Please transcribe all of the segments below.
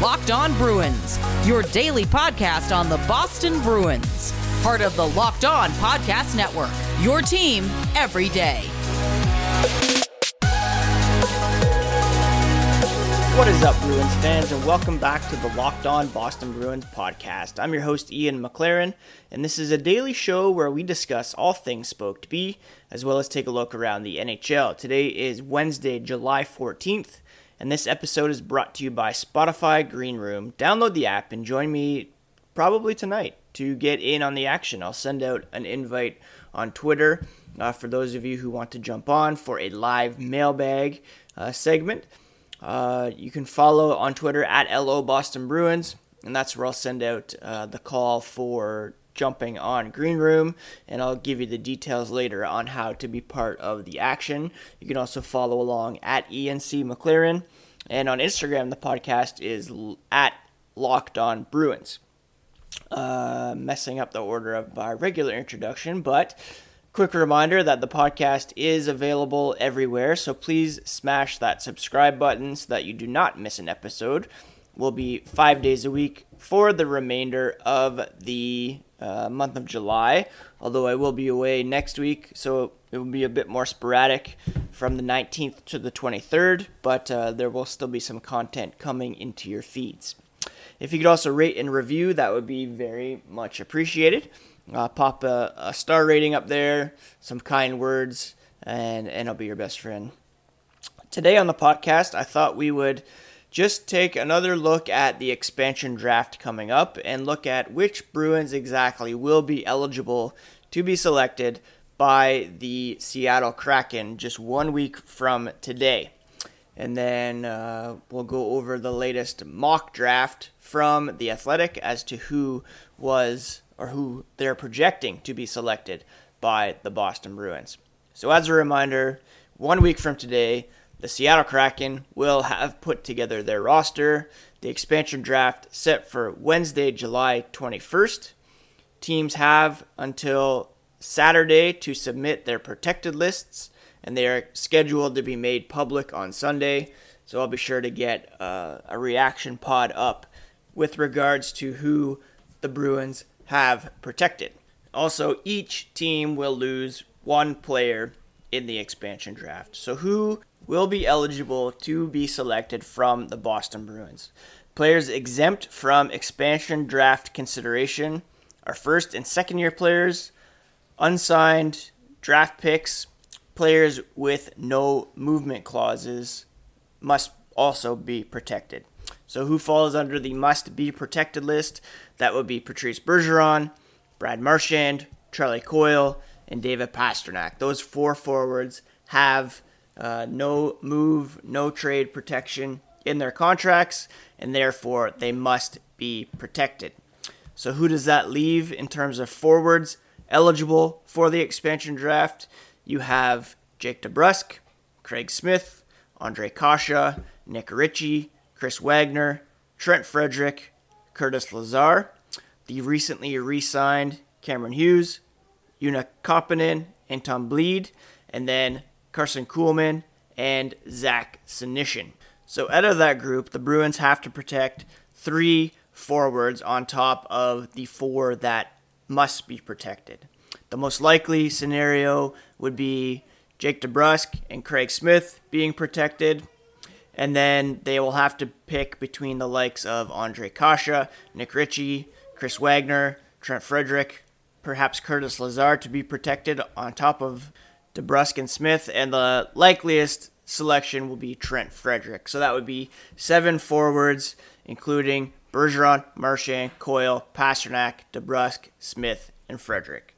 Locked On Bruins, your daily podcast on the Boston Bruins. Part of the Locked On Podcast Network, your team every day. What is up, Bruins fans, and welcome back to the Locked On Boston Bruins podcast. I'm your host, Ian McLaren, and this is a daily show where we discuss all things Spoked B, as well as take a look around the NHL. Today is Wednesday, July 14th, and this episode is brought to you by Spotify Green Room. Download the app and join me probably tonight to get in on the action. I'll send out an invite on Twitter uh, for those of you who want to jump on for a live mailbag uh, segment. Uh, you can follow on Twitter at LO Boston Bruins, and that's where I'll send out uh, the call for jumping on Green Room, and I'll give you the details later on how to be part of the action. You can also follow along at ENC McLaren, and on Instagram, the podcast is at Locked On Bruins. Uh, messing up the order of my regular introduction, but quick reminder that the podcast is available everywhere, so please smash that subscribe button so that you do not miss an episode. We'll be five days a week for the remainder of the uh, month of July, although I will be away next week, so it will be a bit more sporadic from the 19th to the 23rd, but uh, there will still be some content coming into your feeds. If you could also rate and review, that would be very much appreciated. Uh, pop a, a, star rating up there, some kind words, and, and I'll be your best friend. Today on the podcast, I thought we would just take another look at the expansion draft coming up and look at which Bruins exactly will be eligible to be selected by the Seattle Kraken just one week from today. And then uh, we'll go over the latest mock draft from The Athletic as to who was or who they're projecting to be selected by the Boston Bruins. So, as a reminder, one week from today, the Seattle Kraken will have put together their roster. The expansion draft set for Wednesday, July 21st. Teams have until Saturday to submit their protected lists, and they are scheduled to be made public on Sunday. So I'll be sure to get uh, a reaction pod up with regards to who the Bruins have protected. Also, each team will lose one player in the expansion draft. So, who will be eligible to be selected from the Boston Bruins? Players exempt from expansion draft consideration are first and second year players, unsigned draft picks, players with no movement clauses must also be protected. So, who falls under the must be protected list? That would be Patrice Bergeron, Brad Marchand, Charlie Coyle, and David Pastrnak. Those four forwards have uh, no move, no trade protection in their contracts, and therefore they must be protected. So, who does that leave in terms of forwards eligible for the expansion draft? You have Jake DeBrusk, Craig Smith, Ondrej Kase, Nick Ritchie, Chris Wagner, Trent Frederic, Curtis Lazar, the recently re signed Cameron Hughes, Joona Koppanen, Anton Blidh, and then Karson Kuhlman and Zach Senyshyn. So out of that group, the Bruins have to protect three forwards on top of the four that must be protected. The most likely scenario would be Jake DeBrusk and Craig Smith being protected. And then they will have to pick between the likes of Ondrej Kase, Nick Ritchie, Chris Wagner, Trent Frederic, perhaps Curtis Lazar to be protected on top of DeBrusk and Smith, and the likeliest selection will be Trent Frederic. So that would be seven forwards, including Bergeron, Marchand, Coyle, Pastrnak, DeBrusk, Smith, and Frederic.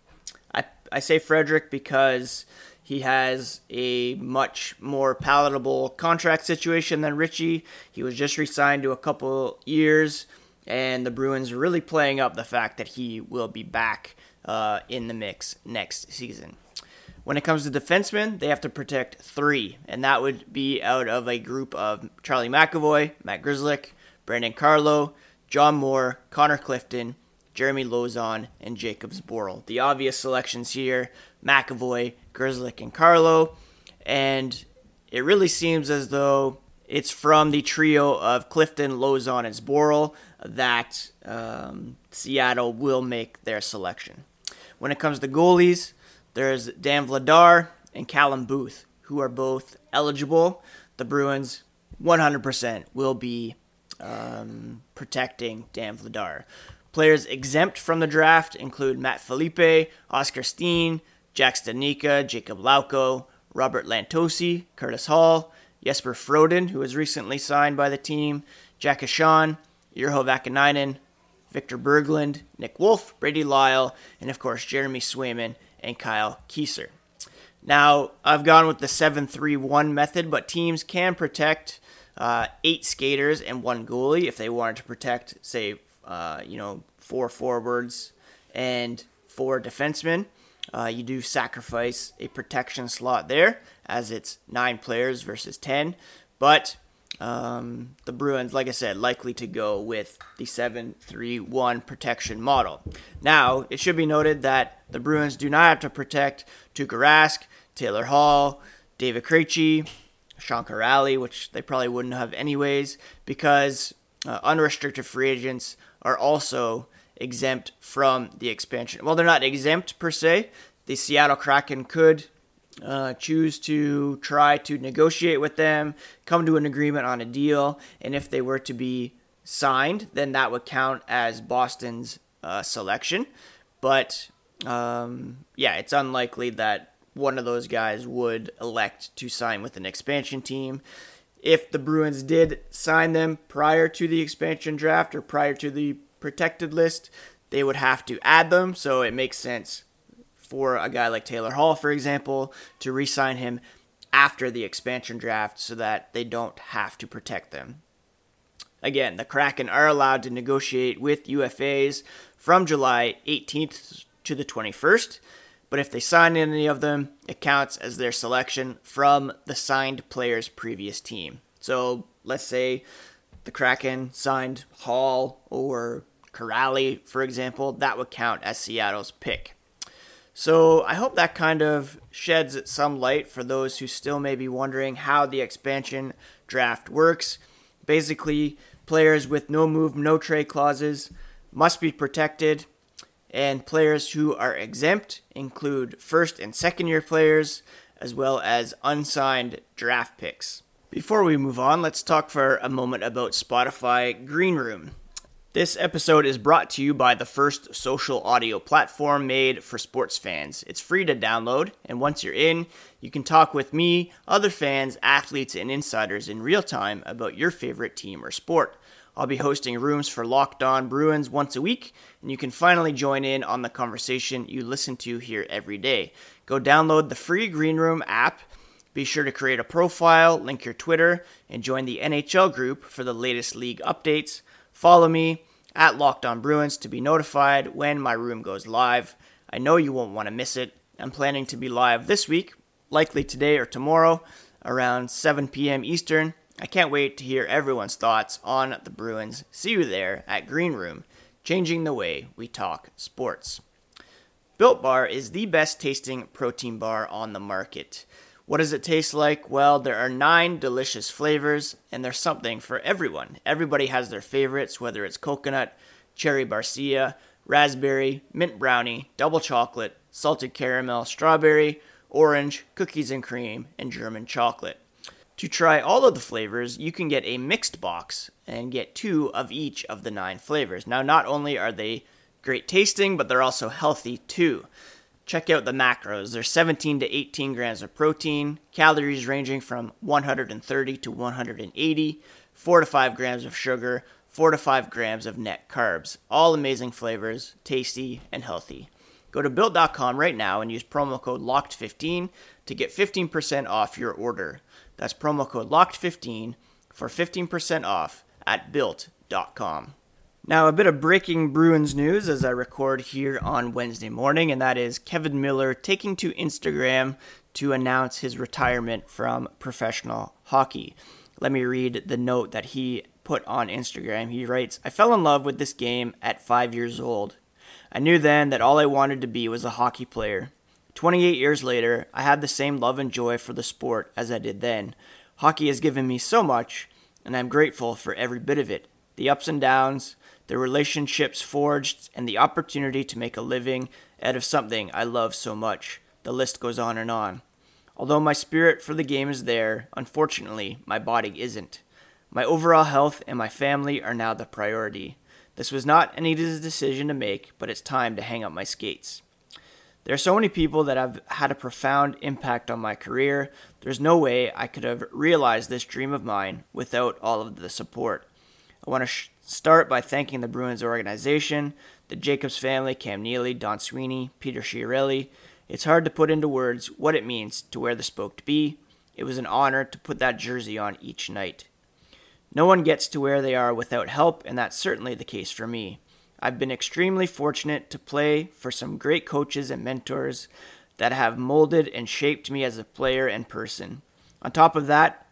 I, I say Frederic because he has a much more palatable contract situation than Ritchie. He was just re signed to a couple years, and the Bruins are really playing up the fact that he will be back uh, in the mix next season. When it comes to defensemen, they have to protect three, and that would be out of a group of Charlie McAvoy, Matt Grzelcyk, Brandon Carlo, John Moore, Connor Clifton, Jeremy Lauzon, and Jakub Zboril. The obvious selections here McAvoy, Grzelcyk, and Carlo. And it really seems as though it's from the trio of Clifton, Lauzon, and Zboril that um, Seattle will make their selection. When it comes to goalies, there's Dan Vladar and Callum Booth, who are both eligible. The Bruins 100% will be um, protecting Dan Vladar. Players exempt from the draft include Matt Filipe, Oskar Steen, Jack Studnicka, Jakub Lauko, Robert Lantosi, Curtis Hall, Jesper Froden, who was recently signed by the team, Jack Urho Vaakanainen, Victor Berglund, Nick Wolff, Brady Lyle, and of course Jeremy Swayman and Kyle Keyser. Now, I've gone with the 7 3 1 method, but teams can protect uh, eight skaters and one goalie if they wanted to protect, say, uh, you know, four forwards and four defensemen. Uh, you do sacrifice a protection slot there, as it's nine players versus 10. But um, the Bruins, like I said, likely to go with the 7 3 1 protection model. Now, it should be noted that the Bruins do not have to protect Tuukka Rask, Taylor Hall, David Krejci, Sean Kuraly, which they probably wouldn't have anyways, because uh, unrestricted free agents are also exempt from the expansion. Well, they're not exempt per se. The Seattle Kraken could uh, choose to try to negotiate with them, come to an agreement on a deal, and if they were to be signed, then that would count as Boston's uh, selection. But um, yeah, it's unlikely that one of those guys would elect to sign with an expansion team. If the Bruins did sign them prior to the expansion draft or prior to the protected list, they would have to add them. So it makes sense for a guy like Taylor Hall, for example, to re sign him after the expansion draft so that they don't have to protect them. Again, the Kraken are allowed to negotiate with UFAs from July 18th to the 21st, but if they sign any of them, it counts as their selection from the signed player's previous team. So let's say the Kraken signed Hall or Kuraly, for example, that would count as Seattle's pick. So I hope that kind of sheds some light for those who still may be wondering how the expansion draft works. Basically, players with no move, no trade clauses must be protected, and players who are exempt include first and second year players, as well as unsigned draft picks. Before we move on, let's talk for a moment about Spotify Green Room. This episode is brought to you by the first social audio platform made for sports fans. It's free to download, and once you're in, you can talk with me, other fans, athletes, and insiders in real time about your favorite team or sport. I'll be hosting rooms for Locked On Bruins once a week, and you can finally join in on the conversation you listen to here every day. Go download the free Green Room app. Be sure to create a profile, link your Twitter, and join the NHL group for the latest league updates. Follow me at Locked On Bruins to be notified when my room goes live. I know you won't want to miss it. I'm planning to be live this week, likely today or tomorrow, around 7 p.m. Eastern. I can't wait to hear everyone's thoughts on the Bruins. See you there at Green Room, changing the way we talk sports. Built Bar is the best tasting protein bar on the market. What does it taste like? Well, there are nine delicious flavors, and there's something for everyone. Everybody has their favorites, whether it's coconut, cherry barcia, raspberry, mint brownie, double chocolate, salted caramel, strawberry, orange, cookies and cream, and German chocolate. To try all of the flavors, you can get a mixed box and get two of each of the nine flavors. Now, not only are they great tasting, but they're also healthy too. Check out the macros. There's 17 to 18 grams of protein, calories ranging from 130 to 180, 4 to 5 grams of sugar, 4 to 5 grams of net carbs. All amazing flavors, tasty and healthy. Go to built.com right now and use promo code LOCKED15 to get 15% off your order. That's promo code LOCKED15 for 15% off at built.com. Now, a bit of breaking Bruins news as I record here on Wednesday morning, and that is Kevan Miller taking to Instagram to announce his retirement from professional hockey. Let me read the note that he put on Instagram. He writes I fell in love with this game at five years old. I knew then that all I wanted to be was a hockey player. 28 years later, I have the same love and joy for the sport as I did then. Hockey has given me so much, and I'm grateful for every bit of it the ups and downs, the relationships forged, and the opportunity to make a living out of something I love so much. The list goes on and on. Although my spirit for the game is there, unfortunately, my body isn't. My overall health and my family are now the priority. This was not an easy decision to make, but it's time to hang up my skates. There are so many people that have had a profound impact on my career. There's no way I could have realized this dream of mine without all of the support. I want to sh- start by thanking the Bruins organization, the Jacobs family, Cam Neely, Don Sweeney, Peter Chiarelli. It's hard to put into words what it means to wear the Spoked B. It was an honor to put that jersey on each night. No one gets to where they are without help, and that's certainly the case for me. I've been extremely fortunate to play for some great coaches and mentors that have molded and shaped me as a player and person. On top of that,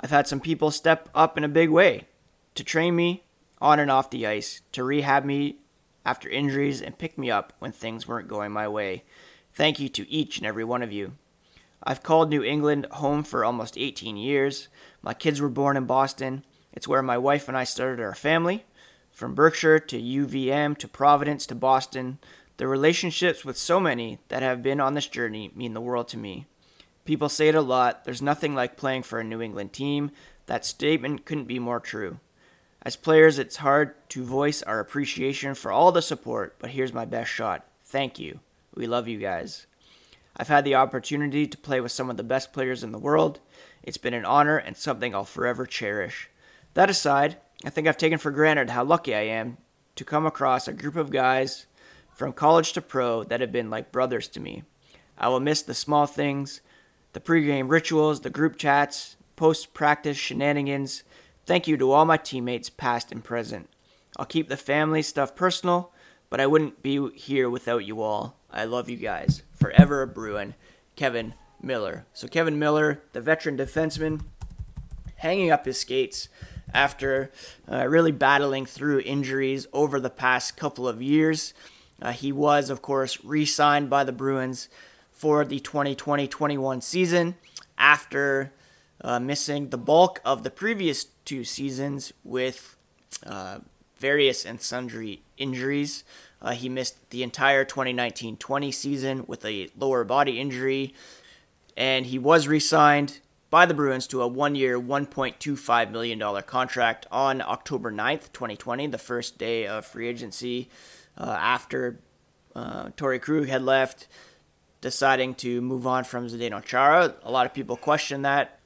I've had some people step up in a big way to train me on and off the ice, to rehab me after injuries, and pick me up when things weren't going my way. Thank you to each and every one of you. I've called New England home for almost 18 years. My kids were born in Boston. It's where my wife and I started our family. From Berkshire to UVM to Providence to Boston, the relationships with so many that have been on this journey mean the world to me. People say it a lot there's nothing like playing for a New England team. That statement couldn't be more true. As players, it's hard to voice our appreciation for all the support, but here's my best shot. Thank you. We love you guys. I've had the opportunity to play with some of the best players in the world. It's been an honor and something I'll forever cherish. That aside, I think I've taken for granted how lucky I am to come across a group of guys from college to pro that have been like brothers to me. I will miss the small things, the pregame rituals, the group chats, post practice shenanigans. Thank you to all my teammates, past and present. I'll keep the family stuff personal, but I wouldn't be here without you all. I love you guys. Forever a Bruin. Kevan Miller. So, Kevan Miller, the veteran defenseman, hanging up his skates after uh, really battling through injuries over the past couple of years. Uh, he was, of course, re signed by the Bruins for the 2020 21 season after uh, missing the bulk of the previous two seasons with uh, various and sundry injuries. Uh, he missed the entire 2019 20 season with a lower body injury, and he was re signed by the Bruins to a one year, $1.25 million contract on October 9th, 2020, the first day of free agency uh, after uh, Torey Krug had left, deciding to move on from Zdeno Chara. A lot of people question that,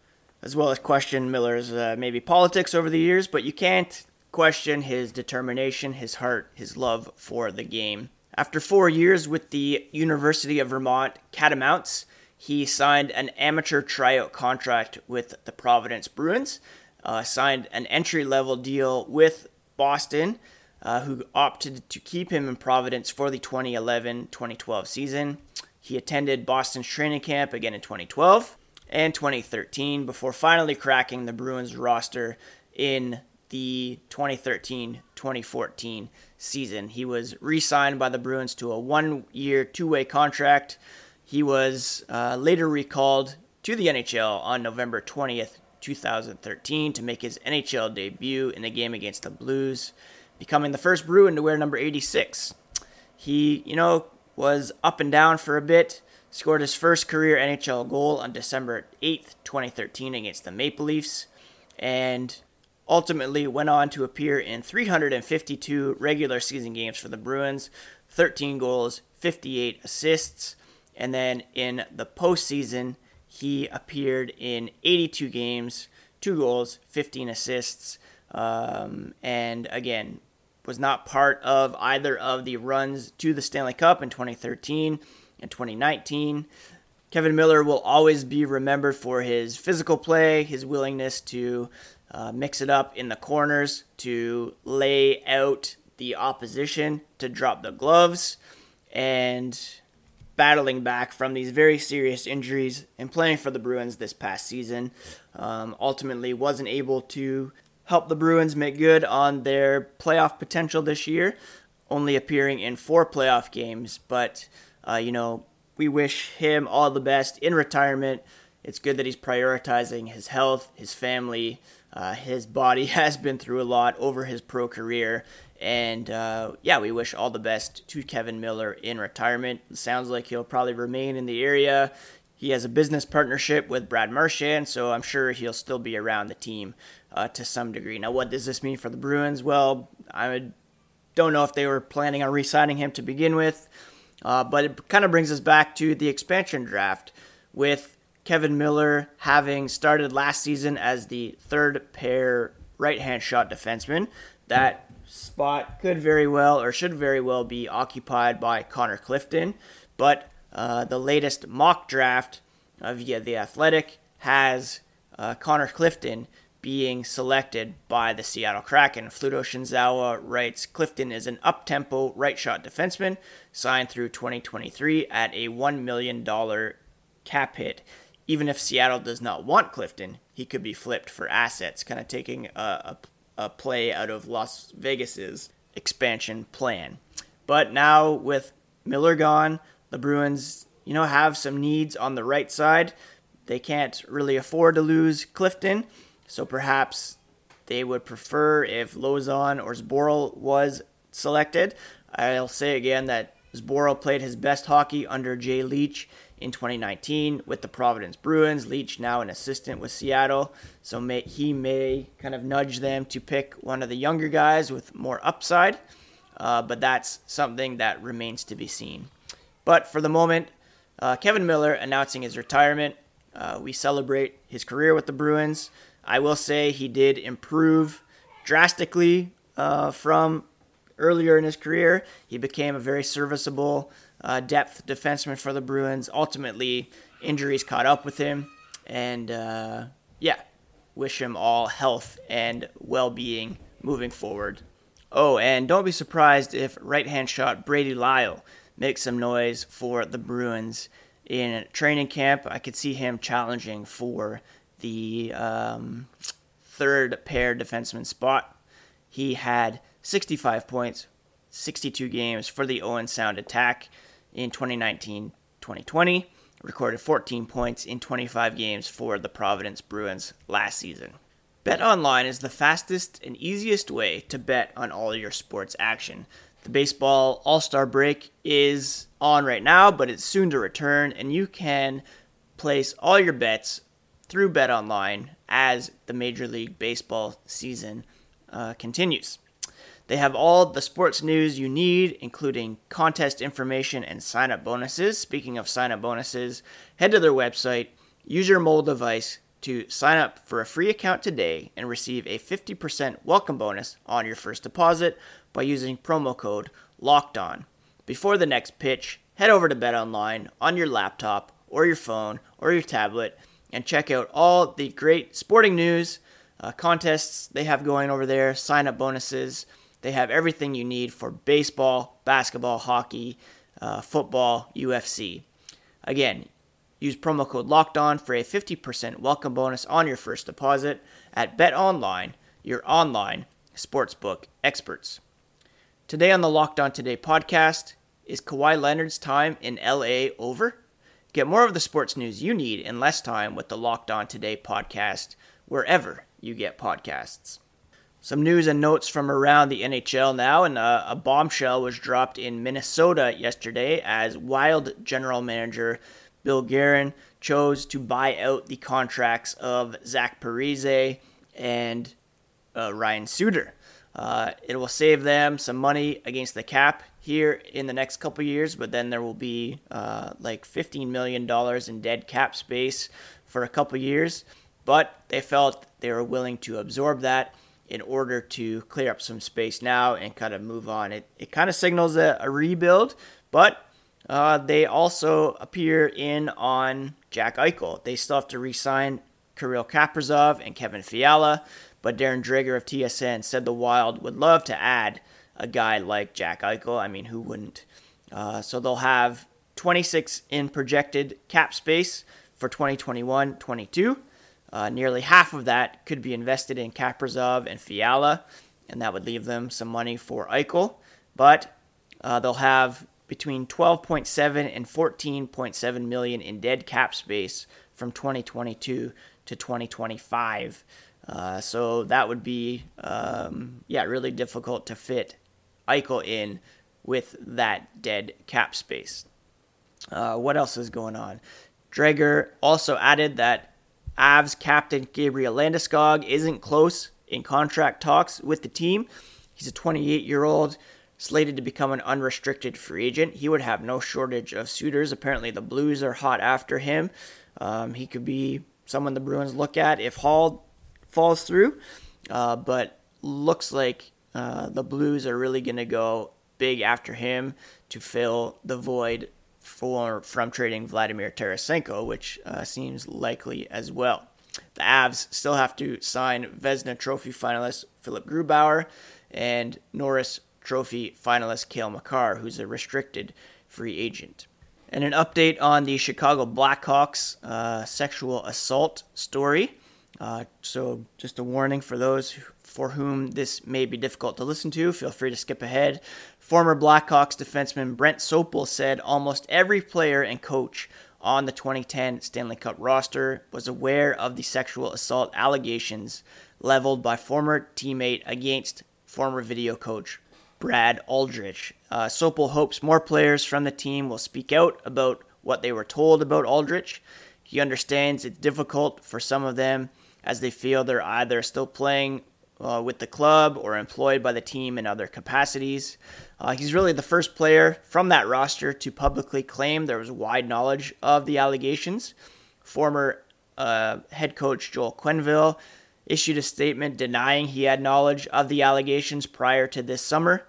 as well as question Miller's uh, maybe politics over the years, but you can't question his determination, his heart, his love for the game. After four years with the University of Vermont Catamounts, he signed an amateur tryout contract with the Providence Bruins, uh, signed an entry level deal with Boston, uh, who opted to keep him in Providence for the 2011 2012 season. He attended Boston's training camp again in 2012 and 2013 before finally cracking the Bruins roster in the 2013 2014 season. He was re signed by the Bruins to a one year, two way contract he was uh, later recalled to the NHL on November 20th, 2013, to make his NHL debut in the game against the Blues, becoming the first Bruin to wear number 86. He, you know, was up and down for a bit, scored his first career NHL goal on December 8th, 2013, against the Maple Leafs, and ultimately went on to appear in 352 regular season games for the Bruins, 13 goals, 58 assists. And then in the postseason, he appeared in 82 games, two goals, 15 assists, um, and again, was not part of either of the runs to the Stanley Cup in 2013 and 2019. Kevan Miller will always be remembered for his physical play, his willingness to uh, mix it up in the corners, to lay out the opposition, to drop the gloves, and battling back from these very serious injuries and playing for the Bruins this past season. Um, ultimately, wasn't able to help the Bruins make good on their playoff potential this year, only appearing in four playoff games. But, uh, you know, we wish him all the best in retirement. it's good that he's prioritizing his health, his family. Uh, his body has been through a lot over his pro career. And uh, yeah, we wish all the best to Kevan Miller in retirement. It sounds like he'll probably remain in the area. He has a business partnership with Brad Marchand, so I'm sure he'll still be around the team uh, to some degree. Now, what does this mean for the Bruins? Well, I don't know if they were planning on re signing him to begin with, uh, but it kind of brings us back to the expansion draft with Kevan Miller having started last season as the third pair right hand shot defenseman. That spot could very well or should very well be occupied by Connor Clifton, but uh, the latest mock draft via The Athletic has uh, Connor Clifton being selected by the Seattle Kraken. Fluto Shinzawa writes Clifton is an up tempo right shot defenseman signed through 2023 at a $1 million cap hit. Even if Seattle does not want Clifton, he could be flipped for assets, kind of taking a, a, a play out of Las Vegas's expansion plan. But now with Miller gone, the Bruins, you know, have some needs on the right side. They can't really afford to lose Clifton, so perhaps they would prefer if Lauzon or Zboril was selected. I'll say again that Zboril played his best hockey under Jay Leach in 2019 with the Providence Bruins. Leach now an assistant with Seattle, so may, he may kind of nudge them to pick one of the younger guys with more upside. Uh, but that's something that remains to be seen. But for the moment, uh, Kevan Miller announcing his retirement. Uh, we celebrate his career with the Bruins. I will say he did improve drastically uh, from earlier in his career. He became a very serviceable uh, depth defenseman for the Bruins. Ultimately, injuries caught up with him, and uh, yeah, wish him all health and well being moving forward. Oh, and don't be surprised if right hand shot Brady Lyle makes some noise for the Bruins in training camp. I could see him challenging for the um, third pair defenseman spot. He had 65 points, 62 games for the Owen Sound attack in 2019 2020, recorded 14 points in 25 games for the Providence Bruins last season. Bet online is the fastest and easiest way to bet on all your sports action. The baseball All Star break is on right now, but it's soon to return, and you can place all your bets through Bet Online as the Major League Baseball season uh, continues. They have all the sports news you need, including contest information and sign up bonuses. Speaking of sign up bonuses, head to their website, use your mobile device to sign up for a free account today and receive a 50% welcome bonus on your first deposit by using promo code LOCKED ON. Before the next pitch, head over to BetOnline on your laptop or your phone or your tablet and check out all the great sporting news, uh, contests they have going over there, sign up bonuses. They have everything you need for baseball, basketball, hockey, uh, football, UFC. Again, use promo code Locked On for a 50% welcome bonus on your first deposit at Bet Online, your online sportsbook experts. Today on the Locked On Today podcast, is Kawhi Leonard's time in LA over? Get more of the sports news you need in less time with the Locked On Today podcast, wherever you get podcasts. Some news and notes from around the NHL now, and uh, a bombshell was dropped in Minnesota yesterday as Wild general manager Bill Guerin chose to buy out the contracts of Zach Parise and uh, Ryan Suter. Uh, it will save them some money against the cap here in the next couple years, but then there will be uh, like $15 million in dead cap space for a couple years. But they felt they were willing to absorb that in order to clear up some space now and kind of move on. It, it kind of signals a, a rebuild, but uh, they also appear in on Jack Eichel. They still have to re sign Kirill Kaprizov and Kevin Fiala, but Darren Dreger of TSN said the Wild would love to add a guy like Jack Eichel. I mean, who wouldn't? Uh, so they'll have 26 in projected cap space for 2021 22. Uh, nearly half of that could be invested in Kaprizov and Fiala, and that would leave them some money for Eichel. But uh, they'll have between 12.7 and 14.7 million in dead cap space from 2022 to 2025. Uh, so that would be, um, yeah, really difficult to fit Eichel in with that dead cap space. Uh, what else is going on? Dreger also added that Avs captain Gabriel Landeskog isn't close in contract talks with the team. He's a 28 year old slated to become an unrestricted free agent. He would have no shortage of suitors. Apparently, the Blues are hot after him. Um, he could be someone the Bruins look at if Hall falls through, uh, but looks like uh, the Blues are really going to go big after him to fill the void for from trading Vladimir Tarasenko, which uh, seems likely as well. The Avs still have to sign Vezina Trophy finalist Philipp Grubauer and Norris Trophy finalist Cale Makar, who's a restricted free agent. And an update on the Chicago Blackhawks uh, sexual assault story. Uh, so, just a warning for those for whom this may be difficult to listen to, feel free to skip ahead. Former Blackhawks defenseman Brent Sopel said almost every player and coach on the 2010 Stanley Cup roster was aware of the sexual assault allegations leveled by former teammate against former video coach Brad Aldrich. Uh, Sopel hopes more players from the team will speak out about what they were told about Aldrich. He understands it's difficult for some of them as they feel they're either still playing uh, with the club or employed by the team in other capacities. Uh, he's really the first player from that roster to publicly claim there was wide knowledge of the allegations. Former uh, head coach Joel Quenneville issued a statement denying he had knowledge of the allegations prior to this summer.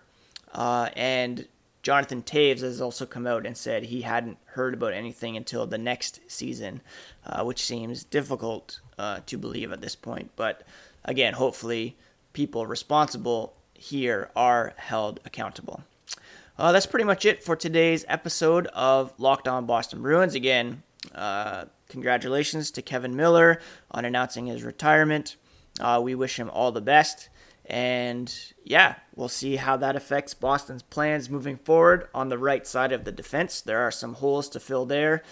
Uh, and Jonathan Toews has also come out and said he hadn't heard about anything until the next season, uh, which seems difficult uh, to believe at this point. But again, hopefully, people responsible here are held accountable. Uh, that's pretty much it for today's episode of Locked On Boston Bruins. Again, uh, congratulations to Kevan Miller on announcing his retirement. Uh, we wish him all the best. And yeah, we'll see how that affects Boston's plans moving forward on the right side of the defense. There are some holes to fill there.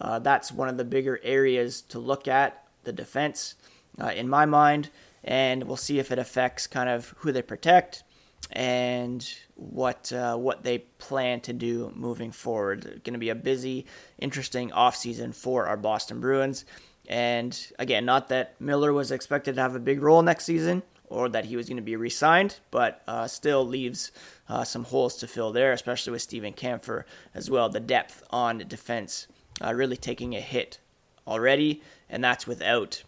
Uh, that's one of the bigger areas to look at the defense, uh, in my mind and we'll see if it affects kind of who they protect and what uh, what they plan to do moving forward. It's Going to be a busy, interesting offseason for our Boston Bruins. And again, not that Miller was expected to have a big role next season or that he was going to be re-signed, but uh, still leaves uh, some holes to fill there, especially with Steven Kampfer as well. The depth on defense uh, really taking a hit already, and that's without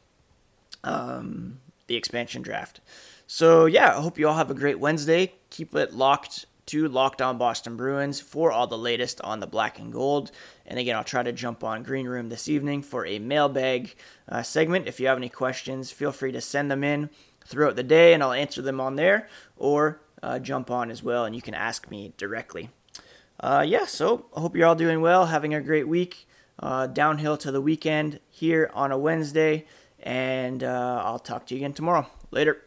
um, the expansion draft. So, yeah, I hope you all have a great Wednesday. Keep it locked to Locked On Boston Bruins for all the latest on the black and gold. And again, I'll try to jump on Green Room this evening for a mailbag uh, segment. If you have any questions, feel free to send them in throughout the day and I'll answer them on there or uh, jump on as well and you can ask me directly. Uh, yeah, so I hope you're all doing well, having a great week. Uh, downhill to the weekend here on a Wednesday and uh, I'll talk to you again tomorrow. Later.